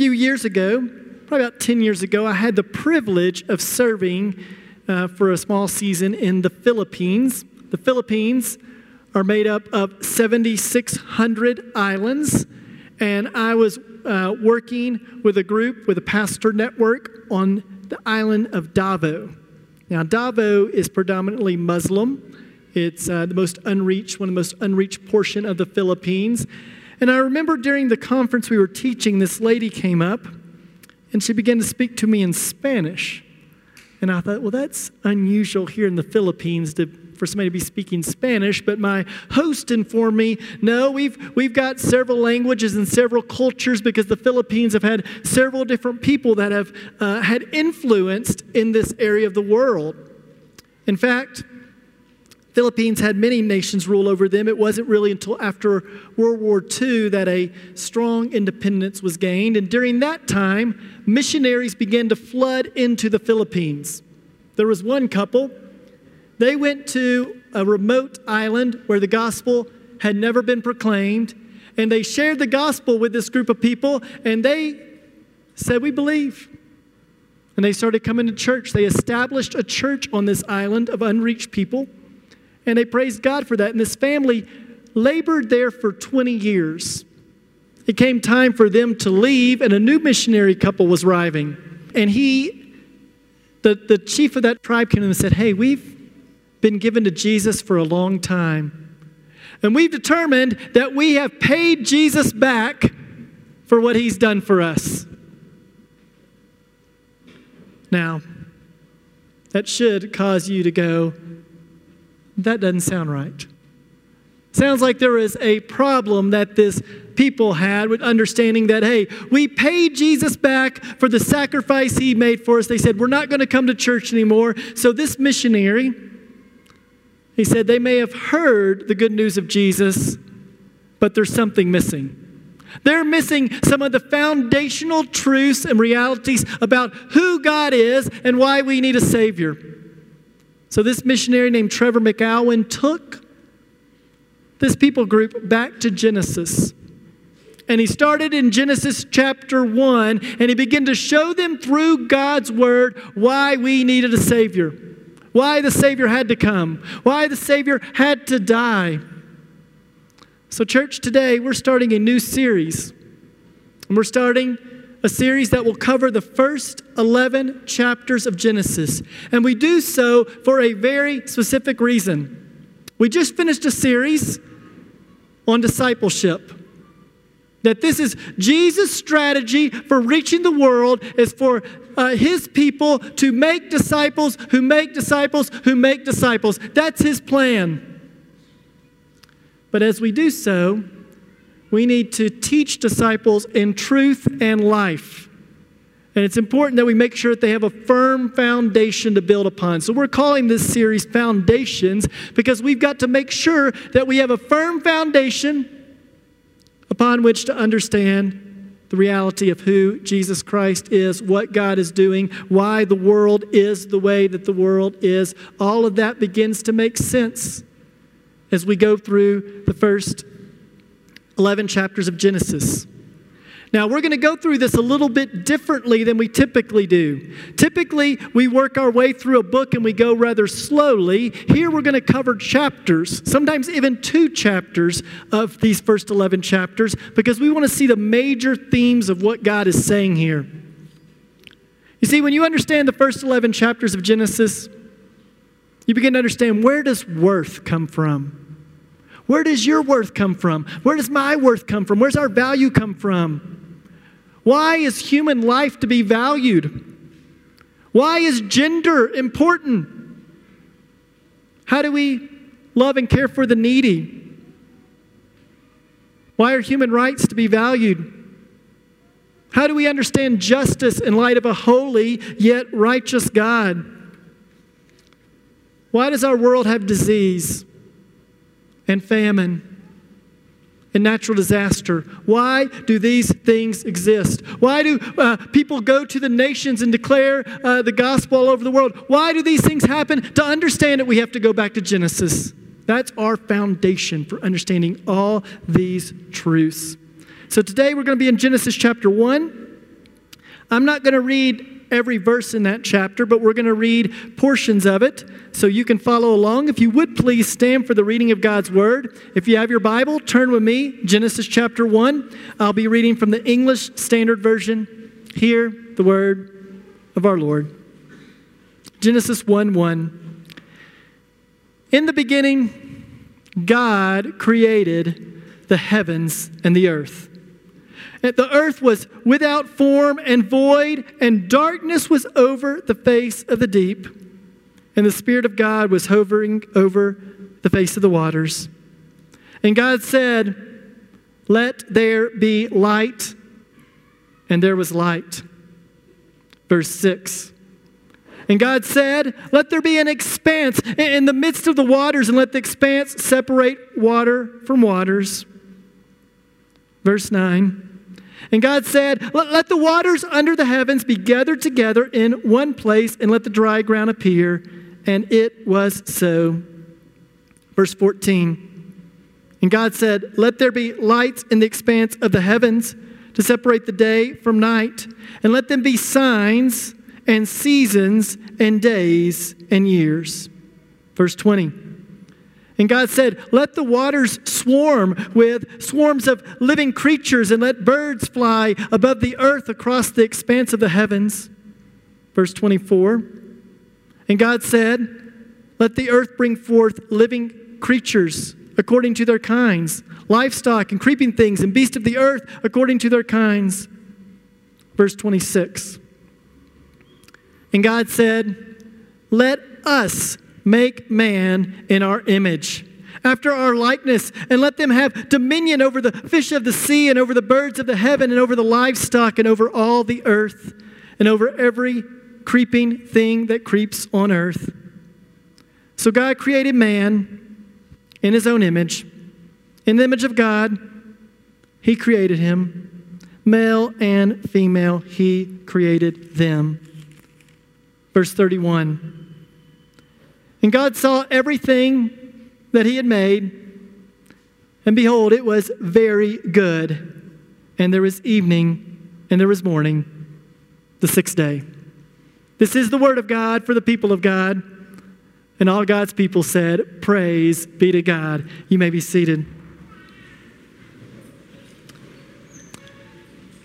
few years ago, probably about 10 years ago, I had the privilege of serving uh, for a small season in the Philippines. The Philippines are made up of 7,600 islands, and I was uh, working with a group, with a pastor network on the island of Davao. Now, Davao is predominantly Muslim. It's uh, the most unreached, one of the most unreached portion of the Philippines. And I remember during the conference we were teaching, this lady came up and she began to speak to me in Spanish. And I thought, well, that's unusual here in the Philippines to for somebody to be speaking Spanish, but my host informed me no, we've, we've got several languages and several cultures because the Philippines have had several different people that have uh, had influenced in this area of the world. In fact, Philippines had many nations rule over them. It wasn't really until after World War II that a strong independence was gained. And during that time, missionaries began to flood into the Philippines. There was one couple they went to a remote island where the gospel had never been proclaimed, and they shared the gospel with this group of people, and they said, We believe. And they started coming to church. They established a church on this island of unreached people, and they praised God for that. And this family labored there for 20 years. It came time for them to leave, and a new missionary couple was arriving. And he, the, the chief of that tribe, came them and said, Hey, we've been given to Jesus for a long time. And we've determined that we have paid Jesus back for what he's done for us. Now, that should cause you to go, that doesn't sound right. Sounds like there is a problem that this people had with understanding that, hey, we paid Jesus back for the sacrifice he made for us. They said, we're not going to come to church anymore. So this missionary, he said they may have heard the good news of Jesus, but there's something missing. They're missing some of the foundational truths and realities about who God is and why we need a Savior. So, this missionary named Trevor McIlwain took this people group back to Genesis. And he started in Genesis chapter 1, and he began to show them through God's word why we needed a Savior why the Savior had to come, why the Savior had to die. So, church, today we're starting a new series. And we're starting a series that will cover the first 11 chapters of Genesis. And we do so for a very specific reason. We just finished a series on discipleship. That this is Jesus' strategy for reaching the world is for uh, his people to make disciples who make disciples who make disciples. That's his plan. But as we do so, we need to teach disciples in truth and life. And it's important that we make sure that they have a firm foundation to build upon. So we're calling this series Foundations because we've got to make sure that we have a firm foundation upon which to understand the reality of who Jesus Christ is, what God is doing, why the world is the way that the world is. All of that begins to make sense as we go through the first 11 chapters of Genesis. Now, we're going to go through this a little bit differently than we typically do. Typically, we work our way through a book and we go rather slowly. Here, we're going to cover chapters, sometimes even two chapters of these first 11 chapters, because we want to see the major themes of what God is saying here. You see, when you understand the first 11 chapters of Genesis, you begin to understand where does worth come from? Where does your worth come from? Where does my worth come from? Where's our value come from? Why is human life to be valued? Why is gender important? How do we love and care for the needy? Why are human rights to be valued? How do we understand justice in light of a holy yet righteous God? Why does our world have disease and famine? and natural disaster. Why do these things exist? Why do uh, people go to the nations and declare uh, the gospel all over the world? Why do these things happen? To understand it, we have to go back to Genesis. That's our foundation for understanding all these truths. So today we're going to be in Genesis chapter 1. I'm not going to read every verse in that chapter, but we're going to read portions of it so you can follow along. If you would please stand for the reading of God's Word. If you have your Bible, turn with me, Genesis chapter 1. I'll be reading from the English Standard Version. Hear the Word of our Lord. Genesis 1 1. In the beginning, God created the heavens and the earth. The earth was without form and void, and darkness was over the face of the deep. And the Spirit of God was hovering over the face of the waters. And God said, Let there be light. And there was light. Verse 6. And God said, Let there be an expanse in the midst of the waters, and let the expanse separate water from waters. Verse 9. And God said, let, let, the waters under the heavens be gathered together in one place, and let the dry ground appear. And it was so. Verse 14. And God said, Let there be lights in the expanse of the heavens to separate the day from night, and let them be signs and seasons and days and years. Verse 20. And God said, Let the waters swarm with swarms of living creatures, and let birds fly above the earth across the expanse of the heavens. Verse 24. And God said, Let the earth bring forth living creatures according to their kinds, livestock and creeping things, and beasts of the earth according to their kinds. Verse 26. And God said, Let us make man in our image, after our likeness, and let them have dominion over the fish of the sea, and over the birds of the heaven, and over the livestock, and over all the earth, and over every creeping thing that creeps on earth. So God created man in his own image. In the image of God, he created him. Male and female, he created them. Verse 31. And God saw everything that he had made, and behold, it was very good. And there was evening, and there was morning, the sixth day. This is the word of God for the people of God. And all God's people said, Praise be to God. You may be seated.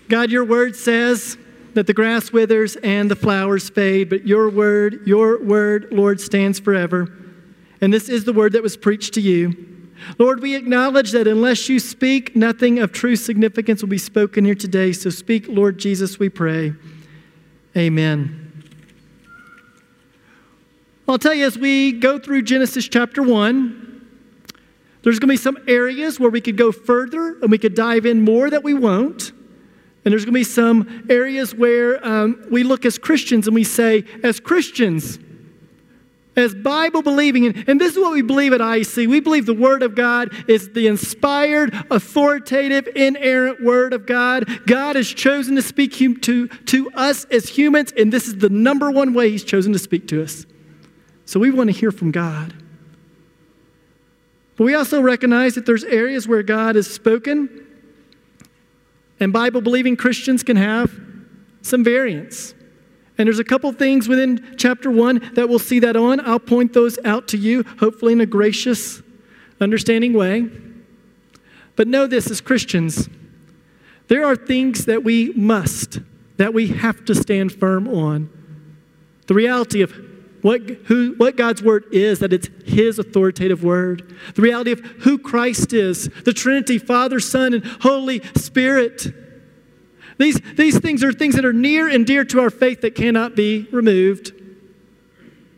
God, your word says, that the grass withers and the flowers fade, but your word, your word, Lord, stands forever. And this is the word that was preached to you. Lord, we acknowledge that unless you speak, nothing of true significance will be spoken here today. So speak, Lord Jesus, we pray. Amen. I'll tell you as we go through Genesis chapter 1, there's going to be some areas where we could go further and we could dive in more that we won't. And there's going to be some areas where um, we look as Christians and we say, as Christians, as Bible believing, and, and this is what we believe at IC. We believe the Word of God is the inspired, authoritative, inerrant Word of God. God has chosen to speak to, to us as humans, and this is the number one way He's chosen to speak to us. So we want to hear from God. But we also recognize that there's areas where God has spoken and Bible believing Christians can have some variance. And there's a couple things within chapter one that we'll see that on. I'll point those out to you, hopefully in a gracious, understanding way. But know this as Christians there are things that we must, that we have to stand firm on. The reality of what, who, what God's word is, that it's His authoritative word. The reality of who Christ is, the Trinity, Father, Son, and Holy Spirit. These, these things are things that are near and dear to our faith that cannot be removed,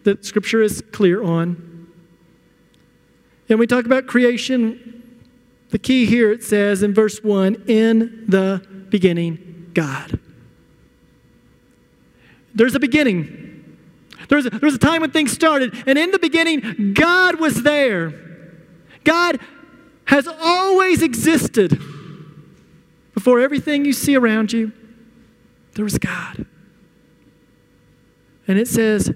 that Scripture is clear on. And we talk about creation. The key here it says in verse 1 in the beginning, God. There's a beginning. There was, a, there was a time when things started, and in the beginning, God was there. God has always existed. Before everything you see around you, there was God. And it says,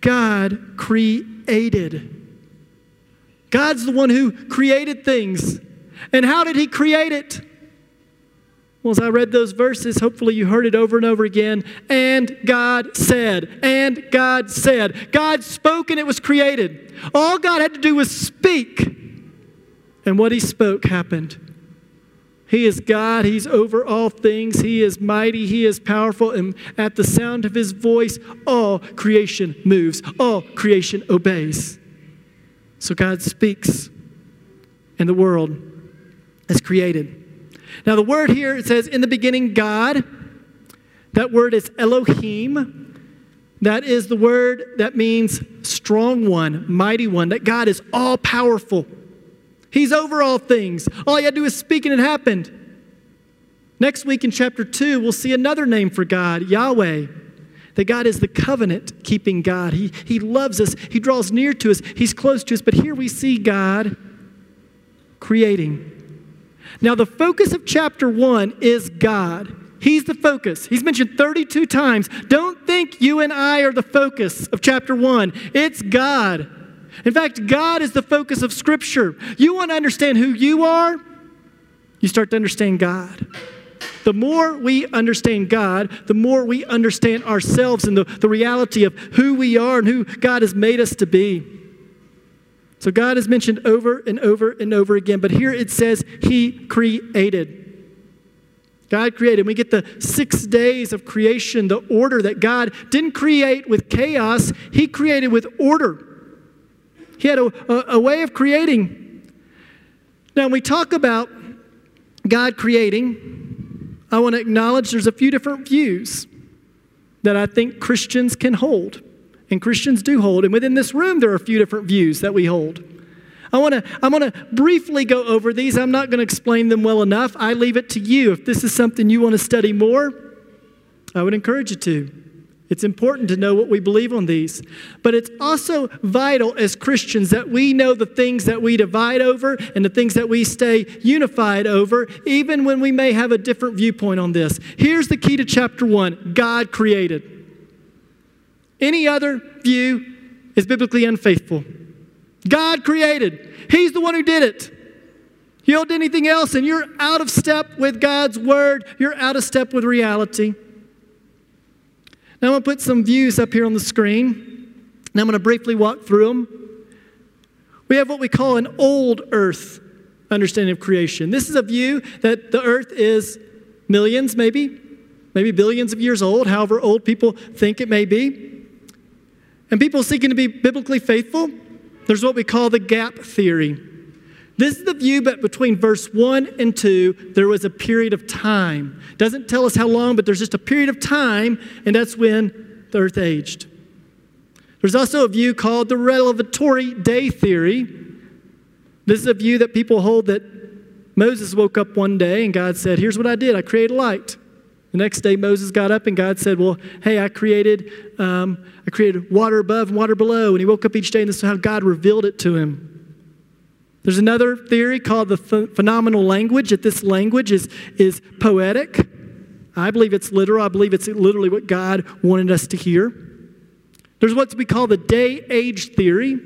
God created. God's the one who created things. And how did He create it? Well, as I read those verses, hopefully you heard it over and over again. And God said, and God said. God spoke and it was created. All God had to do was speak, and what He spoke happened. He is God. He's over all things. He is mighty. He is powerful. And at the sound of His voice, all creation moves, all creation obeys. So God speaks, and the world is created. Now, the word here, it says, in the beginning, God. That word is Elohim. That is the word that means strong one, mighty one, that God is all powerful. He's over all things. All you had to do is speak and it happened. Next week in chapter 2, we'll see another name for God, Yahweh. That God is the covenant keeping God. He, he loves us, He draws near to us, He's close to us. But here we see God creating. Now, the focus of chapter 1 is God. He's the focus. He's mentioned 32 times. Don't think you and I are the focus of chapter 1. It's God. In fact, God is the focus of Scripture. You want to understand who you are? You start to understand God. The more we understand God, the more we understand ourselves and the, the reality of who we are and who God has made us to be. So God is mentioned over and over and over again, but here it says He created. God created. We get the six days of creation, the order that God didn't create with chaos, He created with order. He had a, a, a way of creating. Now, when we talk about God creating, I want to acknowledge there's a few different views that I think Christians can hold and Christians do hold. And within this room, there are a few different views that we hold. I want to I want to briefly go over these. I'm not going to explain them well enough. I leave it to you. If this is something you want to study more, I would encourage you to. It's important to know what we believe on these. But it's also vital as Christians that we know the things that we divide over and the things that we stay unified over, even when we may have a different viewpoint on this. Here's the key to chapter one God created. Any other view is biblically unfaithful. God created, He's the one who did it. You don't do anything else, and you're out of step with God's word, you're out of step with reality. Now, I'm going to put some views up here on the screen, and I'm going to briefly walk through them. We have what we call an old earth understanding of creation. This is a view that the earth is millions, maybe, maybe billions of years old, however old people think it may be. And people seeking to be biblically faithful, there's what we call the gap theory. This is the view, but between verse 1 and 2, there was a period of time. Doesn't tell us how long, but there's just a period of time, and that's when the earth aged. There's also a view called the revelatory day theory. This is a view that people hold that Moses woke up one day and God said, Here's what I did I created light. The next day, Moses got up and God said, Well, hey, I created, um, I created water above and water below. And he woke up each day, and this is how God revealed it to him. There's another theory called the ph- phenomenal language, that this language is, is poetic. I believe it's literal. I believe it's literally what God wanted us to hear. There's what we call the day age theory,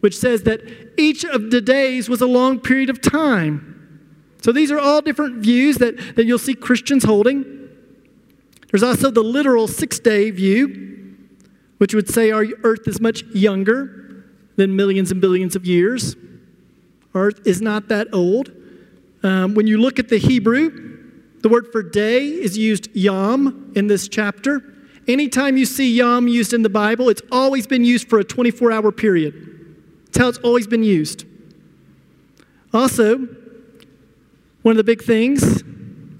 which says that each of the days was a long period of time. So these are all different views that, that you'll see Christians holding. There's also the literal six day view, which would say our earth is much younger than millions and billions of years. Earth is not that old. Um, when you look at the Hebrew, the word for day is used yom in this chapter. Anytime you see yom used in the Bible, it's always been used for a 24 hour period. It's how it's always been used. Also, one of the big things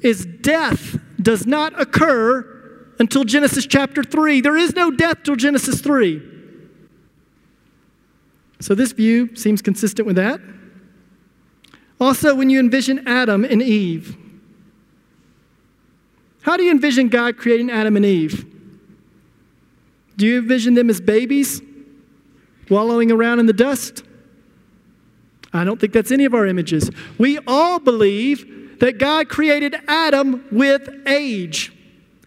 is death does not occur until Genesis chapter 3. There is no death till Genesis 3. So this view seems consistent with that. Also, when you envision Adam and Eve, how do you envision God creating Adam and Eve? Do you envision them as babies wallowing around in the dust? I don't think that's any of our images. We all believe that God created Adam with age.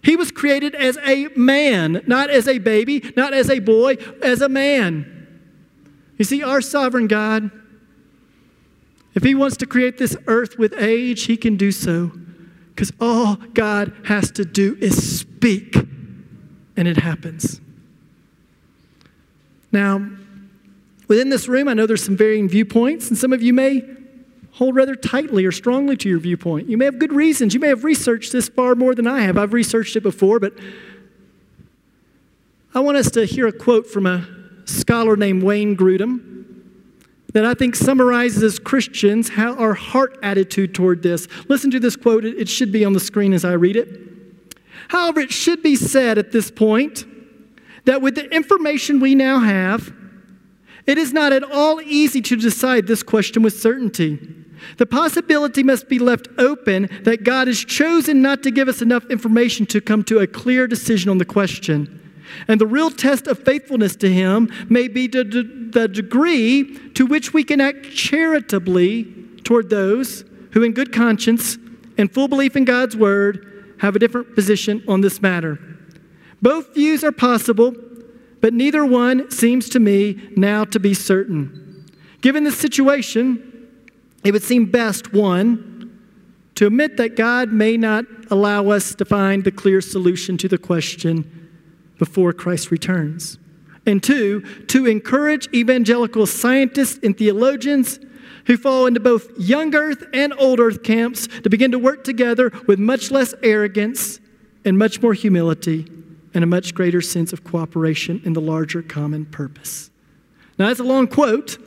He was created as a man, not as a baby, not as a boy, as a man. You see, our sovereign God, if He wants to create this earth with age, He can do so. Because all God has to do is speak, and it happens. Now, within this room, I know there's some varying viewpoints, and some of you may hold rather tightly or strongly to your viewpoint. You may have good reasons. You may have researched this far more than I have. I've researched it before, but I want us to hear a quote from a scholar named Wayne Grudem that I think summarizes as Christians how our heart attitude toward this. Listen to this quote, it should be on the screen as I read it. However, it should be said at this point that with the information we now have, it is not at all easy to decide this question with certainty. The possibility must be left open that God has chosen not to give us enough information to come to a clear decision on the question. And the real test of faithfulness to Him may be the, degree to which we can act charitably toward those who, in good conscience and full belief in God's Word, have a different position on this matter. Both views are possible, but neither one seems to me now to be certain. Given the situation, it would seem best, one, to admit that God may not allow us to find the clear solution to the question before Christ returns. And two, to encourage evangelical scientists and theologians who fall into both young earth and old earth camps to begin to work together with much less arrogance and much more humility and a much greater sense of cooperation in the larger common purpose. Now, that's a long quote,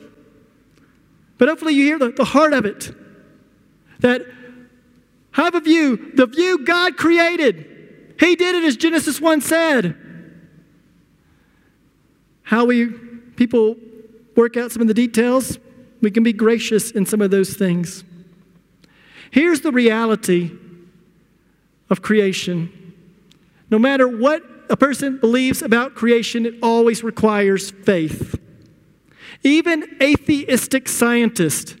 but hopefully you hear the, the heart of it. That have a view, the view God created. He did it as Genesis 1 said how we people work out some of the details, we can be gracious in some of those things. Here's the reality of creation no matter what a person believes about creation, it always requires faith. Even atheistic scientists,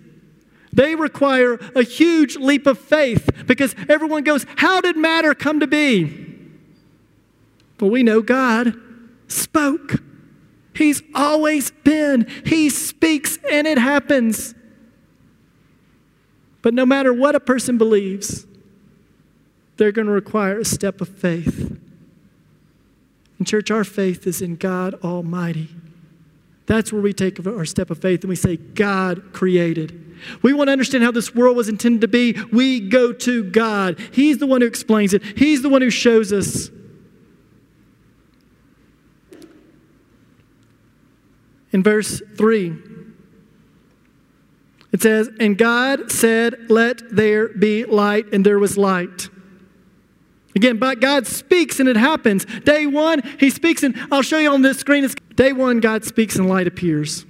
they require a huge leap of faith because everyone goes, How did matter come to be? Well, we know God spoke. He's always been. He speaks and it happens. But no matter what a person believes, they're going to require a step of faith. In church, our faith is in God Almighty. That's where we take our step of faith and we say, God created. We want to understand how this world was intended to be. We go to God. He's the one who explains it, He's the one who shows us. in verse 3. It says, And God said, Let there be light, and there was light. Again, but God speaks and it happens. Day one, He speaks, and I'll show you on this screen. It's day one, God speaks and light appears.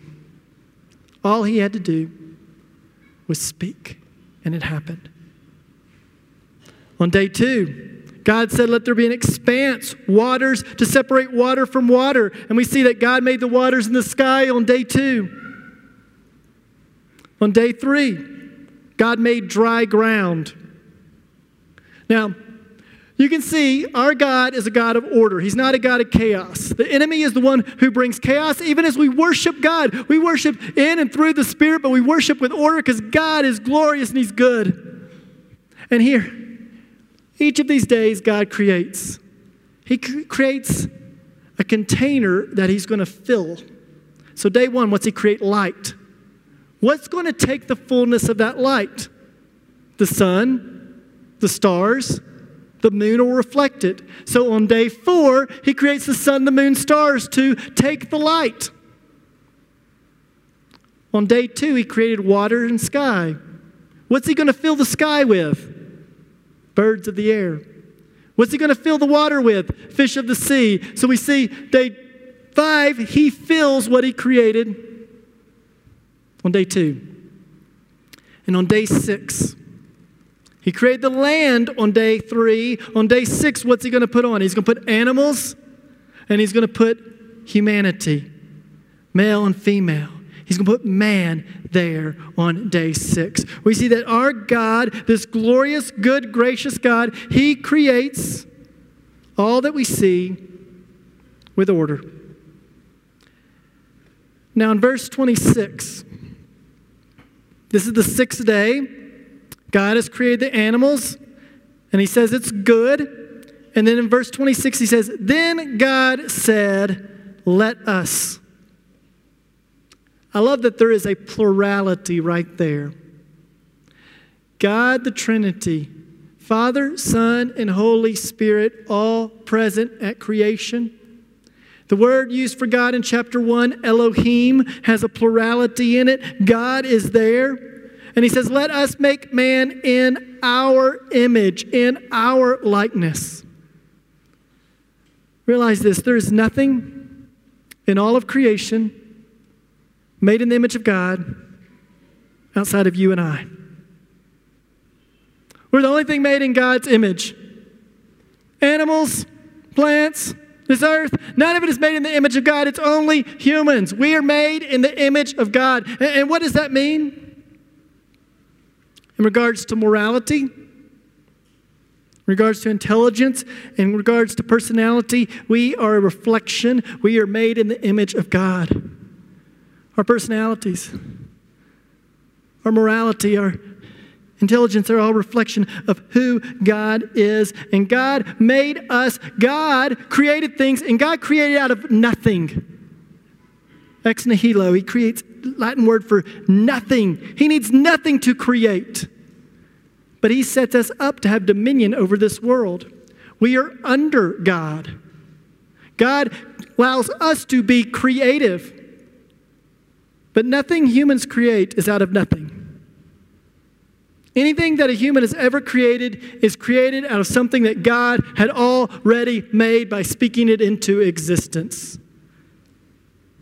All He had to do was speak, and it happened. On day two, God said, Let there be an expanse, waters to separate water from water. And we see that God made the waters in the sky on day two. On day three, God made dry ground. Now, you can see our God is a God of order. He's not a God of chaos. The enemy is the one who brings chaos. Even as we worship God, we worship in and through the Spirit, but we worship with order because God is glorious and He's good. And here, each of these days, God creates. He creates a container that He's going to fill. So, day one, what's He create? Light. What's going to take the fullness of that light? The sun, the stars, the moon will reflect it. So, on day four, He creates the sun, the moon, stars to take the light. On day two, He created water and sky. What's He going to fill the sky with? birds of the air. What's he going to fill the water with? Fish of the sea. So we see day five, he fills what he created on day two. And on day six, he created the land on day three. On day six, what's he going to put on? He's going to put animals and he's going to put humanity, male and female. He's going to put man there on day six. We see that our God, this glorious, good, gracious God, He creates all that we see with order. Now, in verse 26, this is the sixth day. God has created the animals And he says it's good. And then in verse 26, he says, Then God said, Let us. I love that there is a plurality right there. God the Trinity, Father, Son, and Holy Spirit, all present at creation. The word used for God in chapter 1, Elohim, has a plurality in it. God is there. And he says, Let us make man in our image, in our likeness. Realize this there is nothing in all of creation made in the image of God outside of you and I. We're the only thing made in God's image. Animals, plants, this earth, none of it is made in the image of God. It's only humans. We are made in the image of God. And, what does that mean? In regards to morality, in regards to intelligence, in regards to personality, we are a reflection. We are made in the image of God. Our personalities, our morality, our intelligence are all reflection of who God is. And God made us. God created things, and God created out of nothing. Ex nihilo, he creates Latin word for nothing. He needs nothing to create. But he sets us up to have dominion over this world. We are under God. God allows us to be creative. But nothing humans create is out of nothing. Anything that a human has ever created is created out of something that God had already made by speaking it into existence.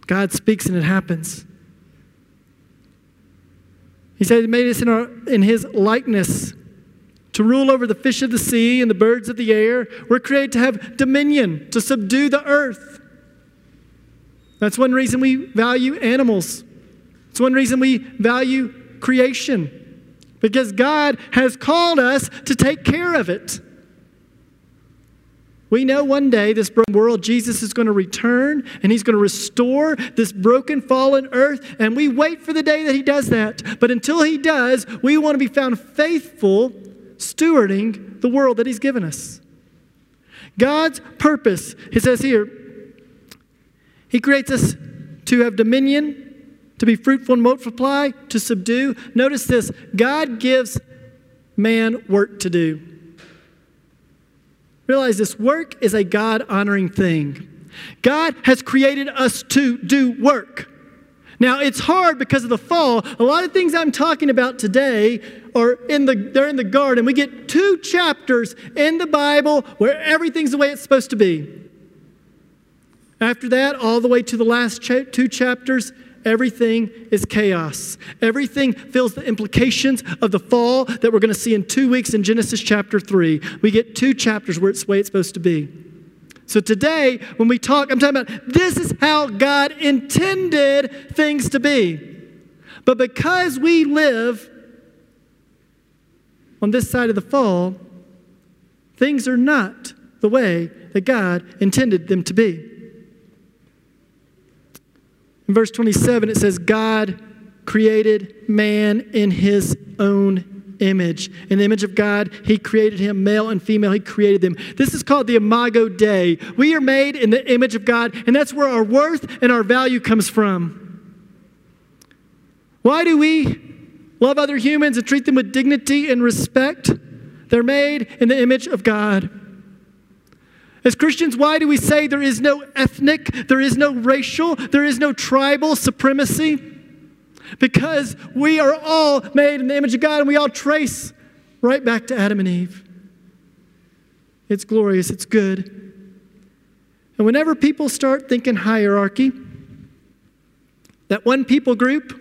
God speaks and it happens. He said he made us in, our, in his likeness to rule over the fish of the sea and the birds of the air. We're created to have dominion, to subdue the earth. That's one reason we value animals. It's one reason we value creation because God has called us to take care of it. We know one day this broken world, Jesus is going to return and he's going to restore this broken, fallen earth. And we wait for the day that he does that. But until he does, we want to be found faithful stewarding the world that he's given us. God's purpose, he says here, he creates us to have dominion to be fruitful and multiply, to subdue. Notice this God gives man work to do. Realize this work is a God honoring thing. God has created us to do work. Now, it's hard because of the fall. A lot of things I'm talking about today are in the, they're in the garden. We get two chapters in the Bible where everything's the way it's supposed to be. After that, all the way to the last cha- two chapters, Everything is chaos. Everything feels the implications of the fall that we're going to see in two weeks in Genesis chapter 3. We get two chapters where it's the way it's supposed to be. So today, when we talk, I'm talking about this is how God intended things to be. But because we live on this side of the fall, things are not the way that God intended them to be. In verse 27, it says, God created man in his own image. In the image of God, he created him, male and female, he created them. This is called the Imago Dei. We are made in the image of God, and that's where our worth and our value comes from. Why do we love other humans and treat them with dignity and respect? They're made in the image of God. As Christians, why do we say there is no ethnic, there is no racial, there is no tribal supremacy? Because we are all made in the image of God and we all trace right back to Adam and Eve. It's glorious, it's good. And whenever people start thinking hierarchy, that one people group,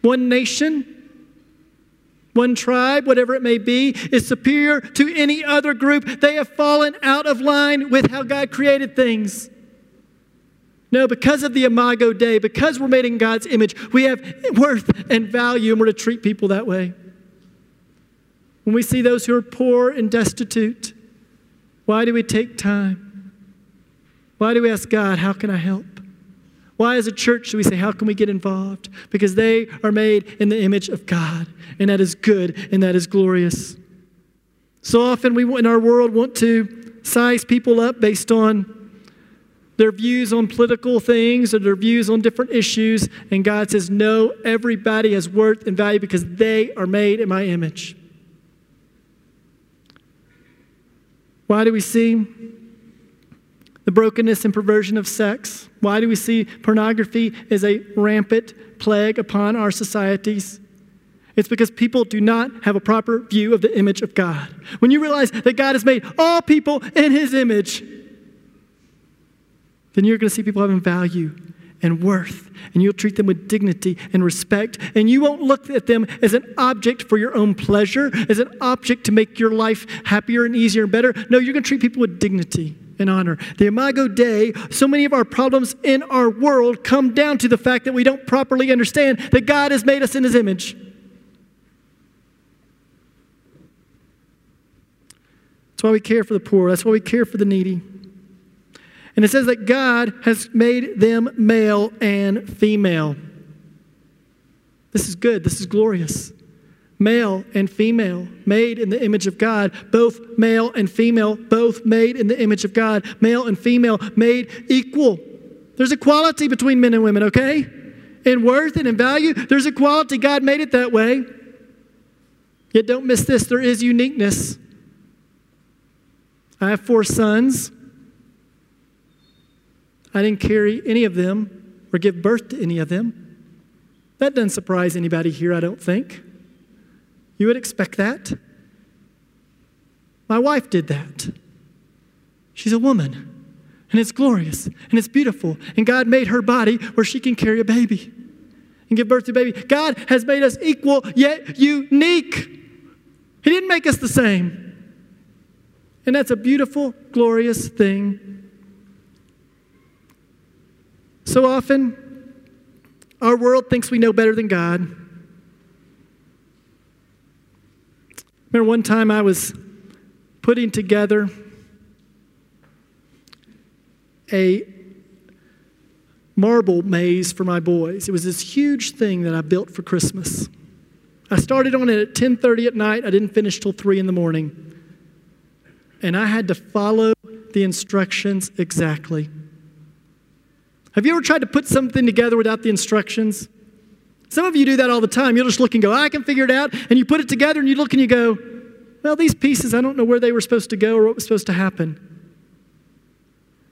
one nation, one tribe, whatever it may be, is superior to any other group. They have fallen out of line with how God created things. No, because of the Imago Dei, because we're made in God's image, we have worth and value, and we're to treat people that way. When we see those who are poor and destitute, why do we take time? Why do we ask God, How can I help? Why, as a church, do we say, How can we get involved? Because they are made in the image of God, and that is good and that is glorious. So often we in our world want to size people up based on their views on political things or their views on different issues. And God says, No, everybody has worth and value because they are made in my image. Why do we see the brokenness and perversion of sex? Why do we see pornography as a rampant plague upon our societies? It's because people do not have a proper view of the image of God. When you realize that God has made all people in his image, then you're going to see people having value and worth, and you'll treat them with dignity and respect, and you won't look at them as an object for your own pleasure, as an object to make your life happier and easier and better. No, you're going to treat people with dignity and honor. The Imago Dei, so many of our problems in our world come down to the fact that we don't properly understand that God has made us in his image. That's why we care for the poor. That's why we care for the needy. And it says that God has made them male and female. This is good. This is glorious. Male and female, made in the image of God. Both male and female, both made in the image of God. Male and female, made equal. There's equality between men and women, okay? In worth and in value, there's equality. God made it that way. Yet don't miss this there is uniqueness. I have four sons. I didn't carry any of them or give birth to any of them. That doesn't surprise anybody here, I don't think. You would expect that. My wife did that. She's a woman, and it's glorious, and it's beautiful, and God made her body where she can carry a baby and give birth to a baby. God has made us equal yet unique. He didn't make us the same. And that's a beautiful, glorious thing so often, our world thinks we know better than God. Remember one time I was putting together a marble maze for my boys. It was this huge thing that I built for Christmas. I started on it at 10:30 at night. I didn't finish till 3 in the morning. And I had to follow the instructions exactly. Have you ever tried to put something together without the instructions? Some of you do that all the time. You'll just look and go, I can figure it out. And you put it together and you look and you go, well, these pieces, I don't know where they were supposed to go or what was supposed to happen.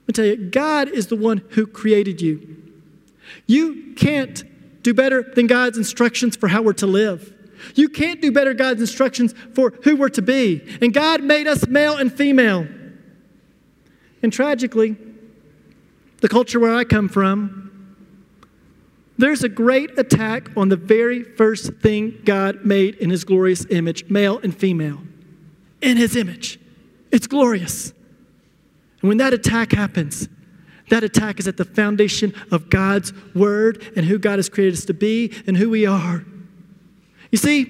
Me tell you, God is the one who created you. You can't do better than God's instructions for how we're to live. You can't do better God's instructions for who we're to be. And God made us male and female. And tragically, the culture where I come from, there's a great attack on the very first thing God made in His glorious image, male and female. In His image. It's glorious. And when that attack happens, that attack is at the foundation of God's word and who God has created us to be and who we are. You see,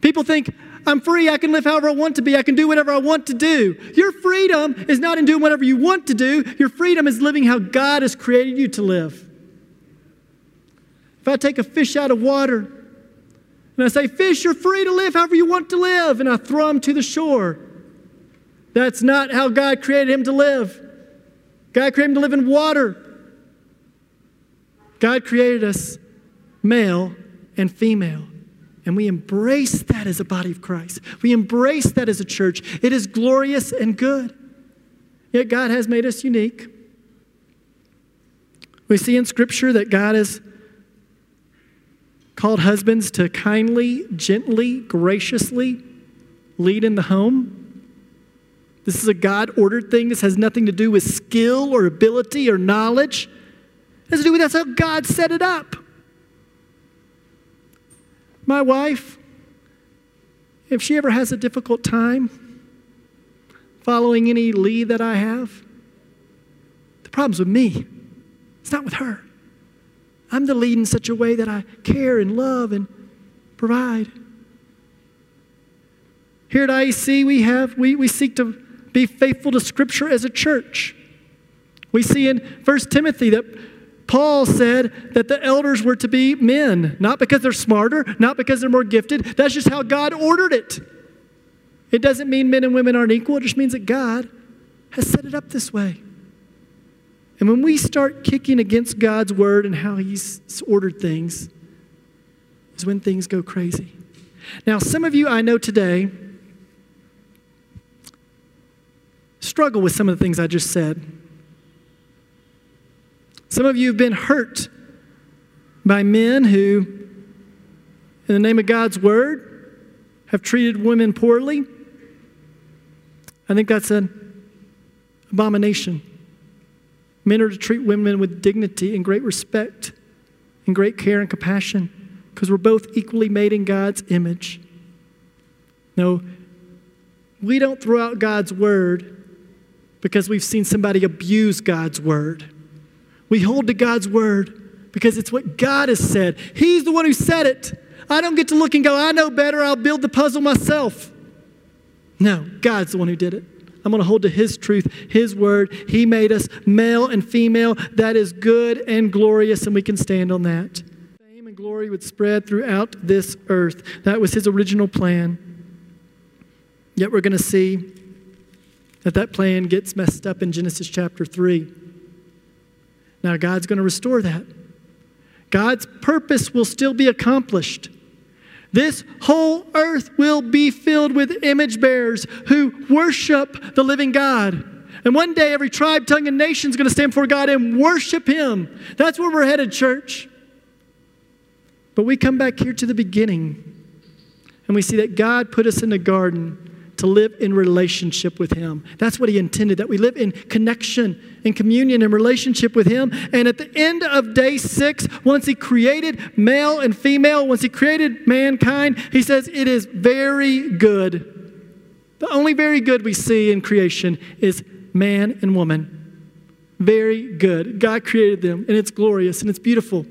people think, I'm free. I can live however I want to be. I can do whatever I want to do. Your freedom is not in doing whatever you want to do. Your freedom is living how God has created you to live. If I take a fish out of water and I say, Fish, you're free to live however you want to live, and I throw him to the shore, that's not how God created him to live. God created him to live in water. God created us male and female. And we embrace that as a body of Christ. We embrace that as a church. It is glorious and good. Yet God has made us unique. We see in Scripture that God has called husbands to kindly, gently, graciously lead in the home. This is a God ordered thing. This has nothing to do with skill or ability or knowledge. It has to do with that's how God set it up. My wife, if she ever has a difficult time following any lead that I have, the problem's with me. It's not with her. I'm the lead in such a way that I care and love and provide. Here at IEC, we have we, we seek to be faithful to Scripture as a church. We see in 1 Timothy that Paul said that the elders were to be men, not because they're smarter, not because they're more gifted. That's just how God ordered it. It doesn't mean men and women aren't equal, it just means that God has set it up this way. And when we start kicking against God's word and how He's ordered things, is when things go crazy. Now, some of you I know today struggle with some of the things I just said. Some of you have been hurt by men who, in the name of God's word, have treated women poorly. I think that's an abomination. Men are to treat women with dignity and great respect and great care and compassion because we're both equally made in God's image. No, we don't throw out God's word because we've seen somebody abuse God's word. We hold to God's word because it's what God has said. He's the one who said it. I don't get to look and go, I know better, I'll build the puzzle myself. No, God's the one who did it. I'm going to hold to His truth, His word. He made us male and female. That is good and glorious, and we can stand on that. Fame and glory would spread throughout this earth. That was His original plan. Yet we're going to see that that plan gets messed up in Genesis chapter 3. Now, God's going to restore that. God's purpose will still be accomplished. This whole earth will be filled with image bearers who worship the living God. And one day, every tribe, tongue, and nation is going to stand before God and worship Him. That's where we're headed, church. But we come back here to the beginning and we see that God put us in the garden to live in relationship with Him. That's what He intended, that we live in connection and communion and relationship with Him. And at the end of day six, once He created male and female, once He created mankind, He says, It is very good. The only very good we see in creation is man and woman. Very good. God created them, and it's glorious and it's beautiful.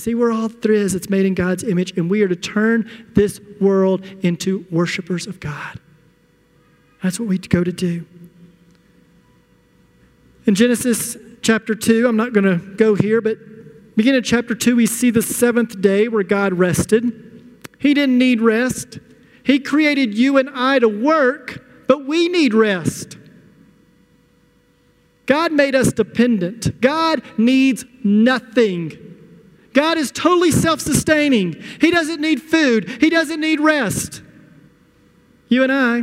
See, we're all there is. It's made in God's image, and we are to turn this world into worshipers of God. That's what we go to do. In Genesis chapter 2, I'm not going to go here, but beginning of chapter 2, we see the seventh day where God rested. He didn't need rest. He created you and I to work, but we need rest. God made us dependent. God needs nothing. God is totally self sustaining. He doesn't need food, He doesn't need rest. You and I,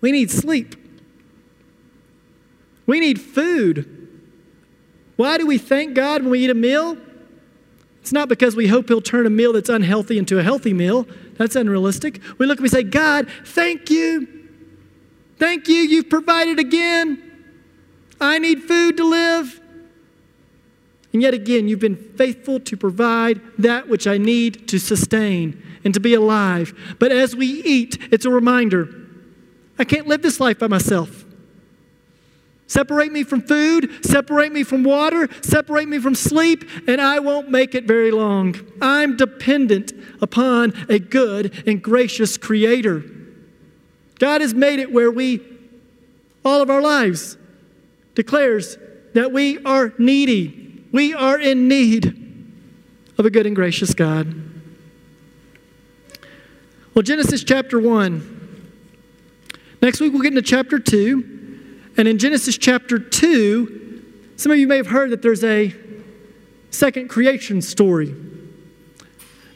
we need sleep. We need food. Why do we thank God when we eat a meal? It's not because we hope He'll turn a meal that's unhealthy into a healthy meal. That's unrealistic. We look and we say, God, thank you. Thank you. You've provided again. I need food to live. And yet again, you've been faithful to provide that which I need to sustain and to be alive. But as we eat, it's a reminder I can't live this life by myself. Separate me from food, separate me from water, separate me from sleep, and I won't make it very long. I'm dependent upon a good and gracious Creator. God has made it where we, all of our lives, declares that we are needy we are in need of a good and gracious God. Well, Genesis chapter 1. Next week we'll get into chapter 2. And in Genesis chapter 2, some of you may have heard that there's a second creation story.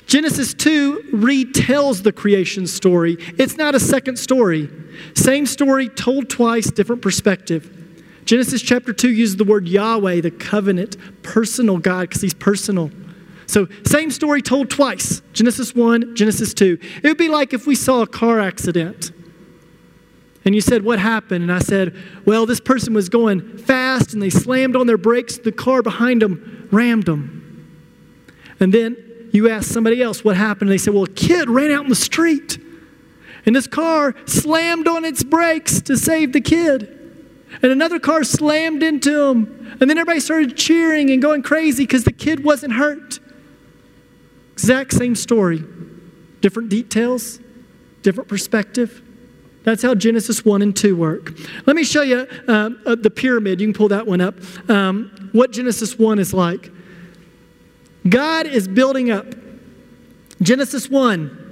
Genesis 2 retells the creation story. It's not a second story. Same story told twice, different perspective. Genesis chapter 2 uses the word Yahweh, the covenant, personal God, because he's personal. So, same story told twice Genesis 1, Genesis 2. It would be like if we saw a car accident and you said, What happened? And I said, Well, this person was going fast and they slammed on their brakes. The car behind them rammed them. And then you asked somebody else what happened. And they said, Well, a kid ran out in the street and this car slammed on its brakes to save the kid and another car slammed into him. And then everybody started cheering and going crazy because the kid wasn't hurt. Exact same story, different details, different perspective. That's how Genesis 1 and 2 work. Let me show you um, uh, the pyramid. You can pull that one up. Um, what Genesis 1 is like. God is building up. Genesis 1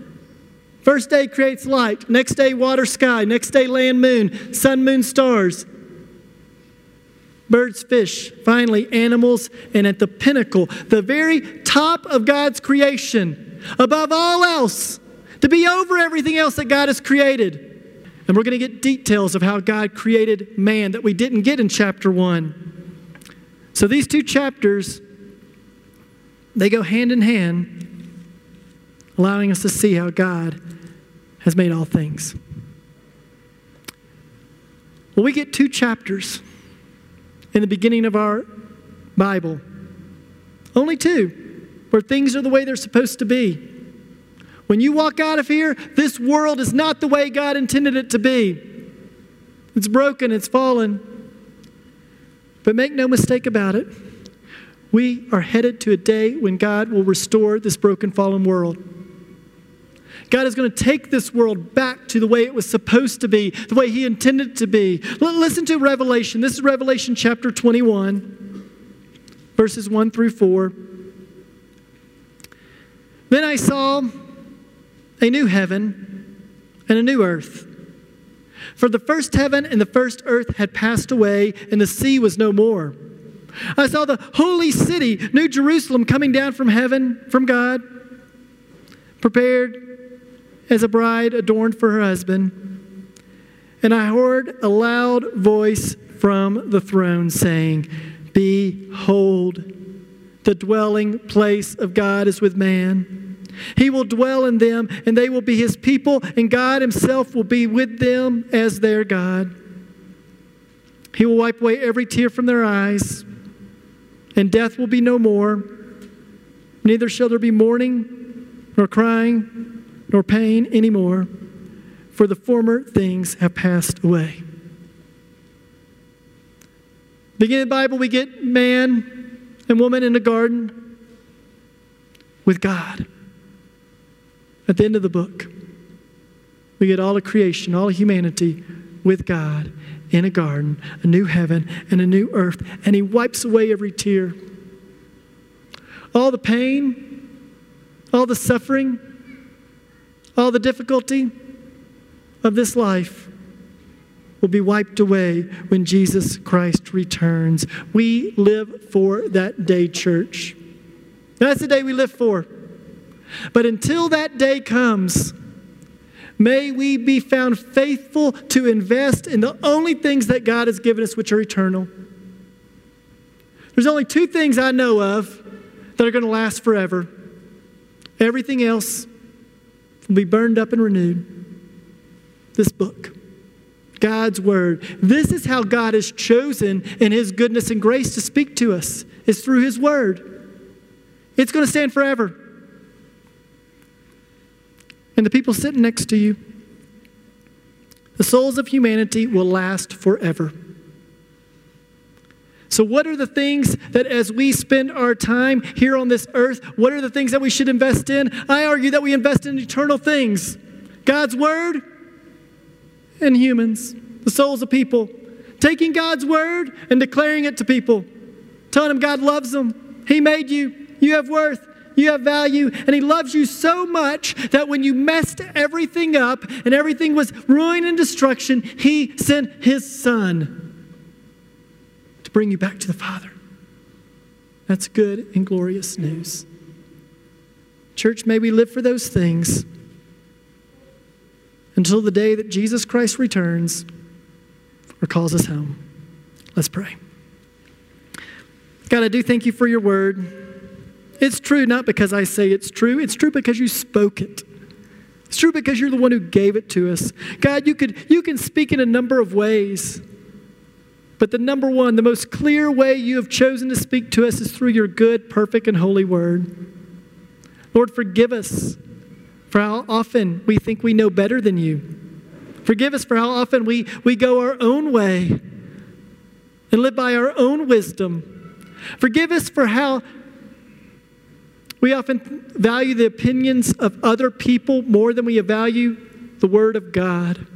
First day creates light, next day, water, sky, next day, land, moon, sun, moon, stars, birds, fish, finally, animals, and at the pinnacle, the very top of God's creation, above all else, to be over everything else that God has created. And we're going to get details of how God created man that we didn't get in chapter 1. So these two chapters, they go hand in hand, allowing us to see how God has made all things. Well, we get two chapters in the beginning of our Bible. Only two, where things are the way they're supposed to be. When you walk out of here, this world is not the way God intended it to be. It's broken, it's fallen. But make no mistake about it, we are headed to a day when God will restore this broken, fallen world. God is going to take this world back to the way it was supposed to be, the way He intended it to be. Listen to Revelation. This is Revelation chapter 21, verses 1 through 4. Then I saw a new heaven and a new earth. For the first heaven and the first earth had passed away, and the sea was no more. I saw the holy city, New Jerusalem, coming down from heaven, from God, prepared as a bride adorned for her husband. And I heard a loud voice from the throne saying, Behold, the dwelling place of God is with man. He will dwell in them, and they will be his people, and God himself will be with them as their God. He will wipe away every tear from their eyes, and death will be no more. Neither shall there be mourning, nor crying, nor pain anymore, for the former things have passed away. Beginning of the Bible, we get man and woman in the garden with God. At the end of the book, we get all of creation, all of humanity with God in a garden, a new heaven and a new earth, and He wipes away every tear. All the pain, all the suffering, all the difficulty of this life will be wiped away when Jesus Christ returns. We live for that day, church. That's the day we live for. But until that day comes, may we be found faithful to invest in the only things that God has given us, which are eternal. There's only two things I know of that are going to last forever. Everything else will be burned up and renewed. This book, God's Word. This is how God has chosen in His goodness and grace to speak to us, is through His Word. It's going to stand forever and the people sitting next to you. The souls of humanity will last forever. So, what are the things that as we spend our time here on this earth, what are the things that we should invest in? I argue that we invest in eternal things. God's Word and humans, the souls of people. Taking God's Word and declaring it to people, telling them God loves them, He made you, you have worth, you have value, and He loves you so much that when you messed everything up and everything was ruin and destruction, He sent His Son bring you back to the Father. That's good and glorious news. Church, may we live for those things until the day that Jesus Christ returns or calls us home. Let's pray. God, I do thank you for your word. It's true not because I say it's true, it's true because you spoke it. It's true because you're the one who gave it to us. God, you, could, you can speak in a number of ways. But the number one, the most clear way you have chosen to speak to us is through your good, perfect, and holy word. Lord, forgive us for how often we think we know better than you. Forgive us for how often we, we go our own way and live by our own wisdom. Forgive us for how we often value the opinions of other people more than we value the Word of God.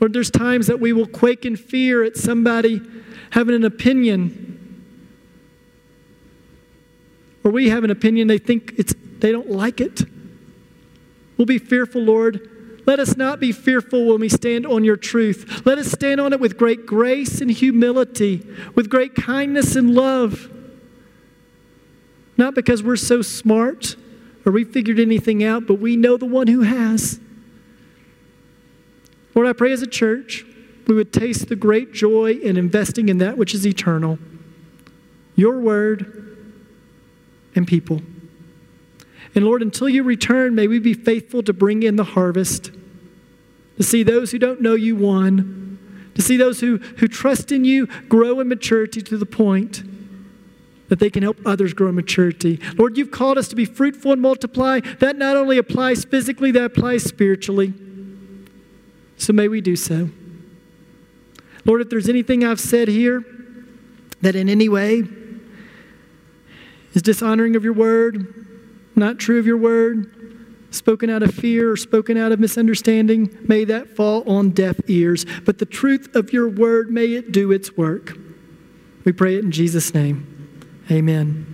Lord, there's times that we will quake in fear at somebody having an opinion. Or we have an opinion, they think it's, they don't like it. We'll be fearful, Lord, let us not be fearful when we stand on your truth. Let us stand on it with great grace and humility, with great kindness and love. Not because we're so smart or we figured anything out, but we know the one who has. Lord, I pray as a church we would taste the great joy in investing in that which is eternal your word and people. And Lord, until you return, may we be faithful to bring in the harvest, to see those who don't know you won, to see those who, who trust in you grow in maturity to the point that they can help others grow in maturity. Lord, you've called us to be fruitful and multiply. That not only applies physically, that applies spiritually. So may we do so. Lord, if there's anything I've said here that in any way is dishonoring of your word, not true of your word, spoken out of fear or spoken out of misunderstanding, may that fall on deaf ears. But the truth of your word, may it do its work. We pray it in Jesus' name. Amen.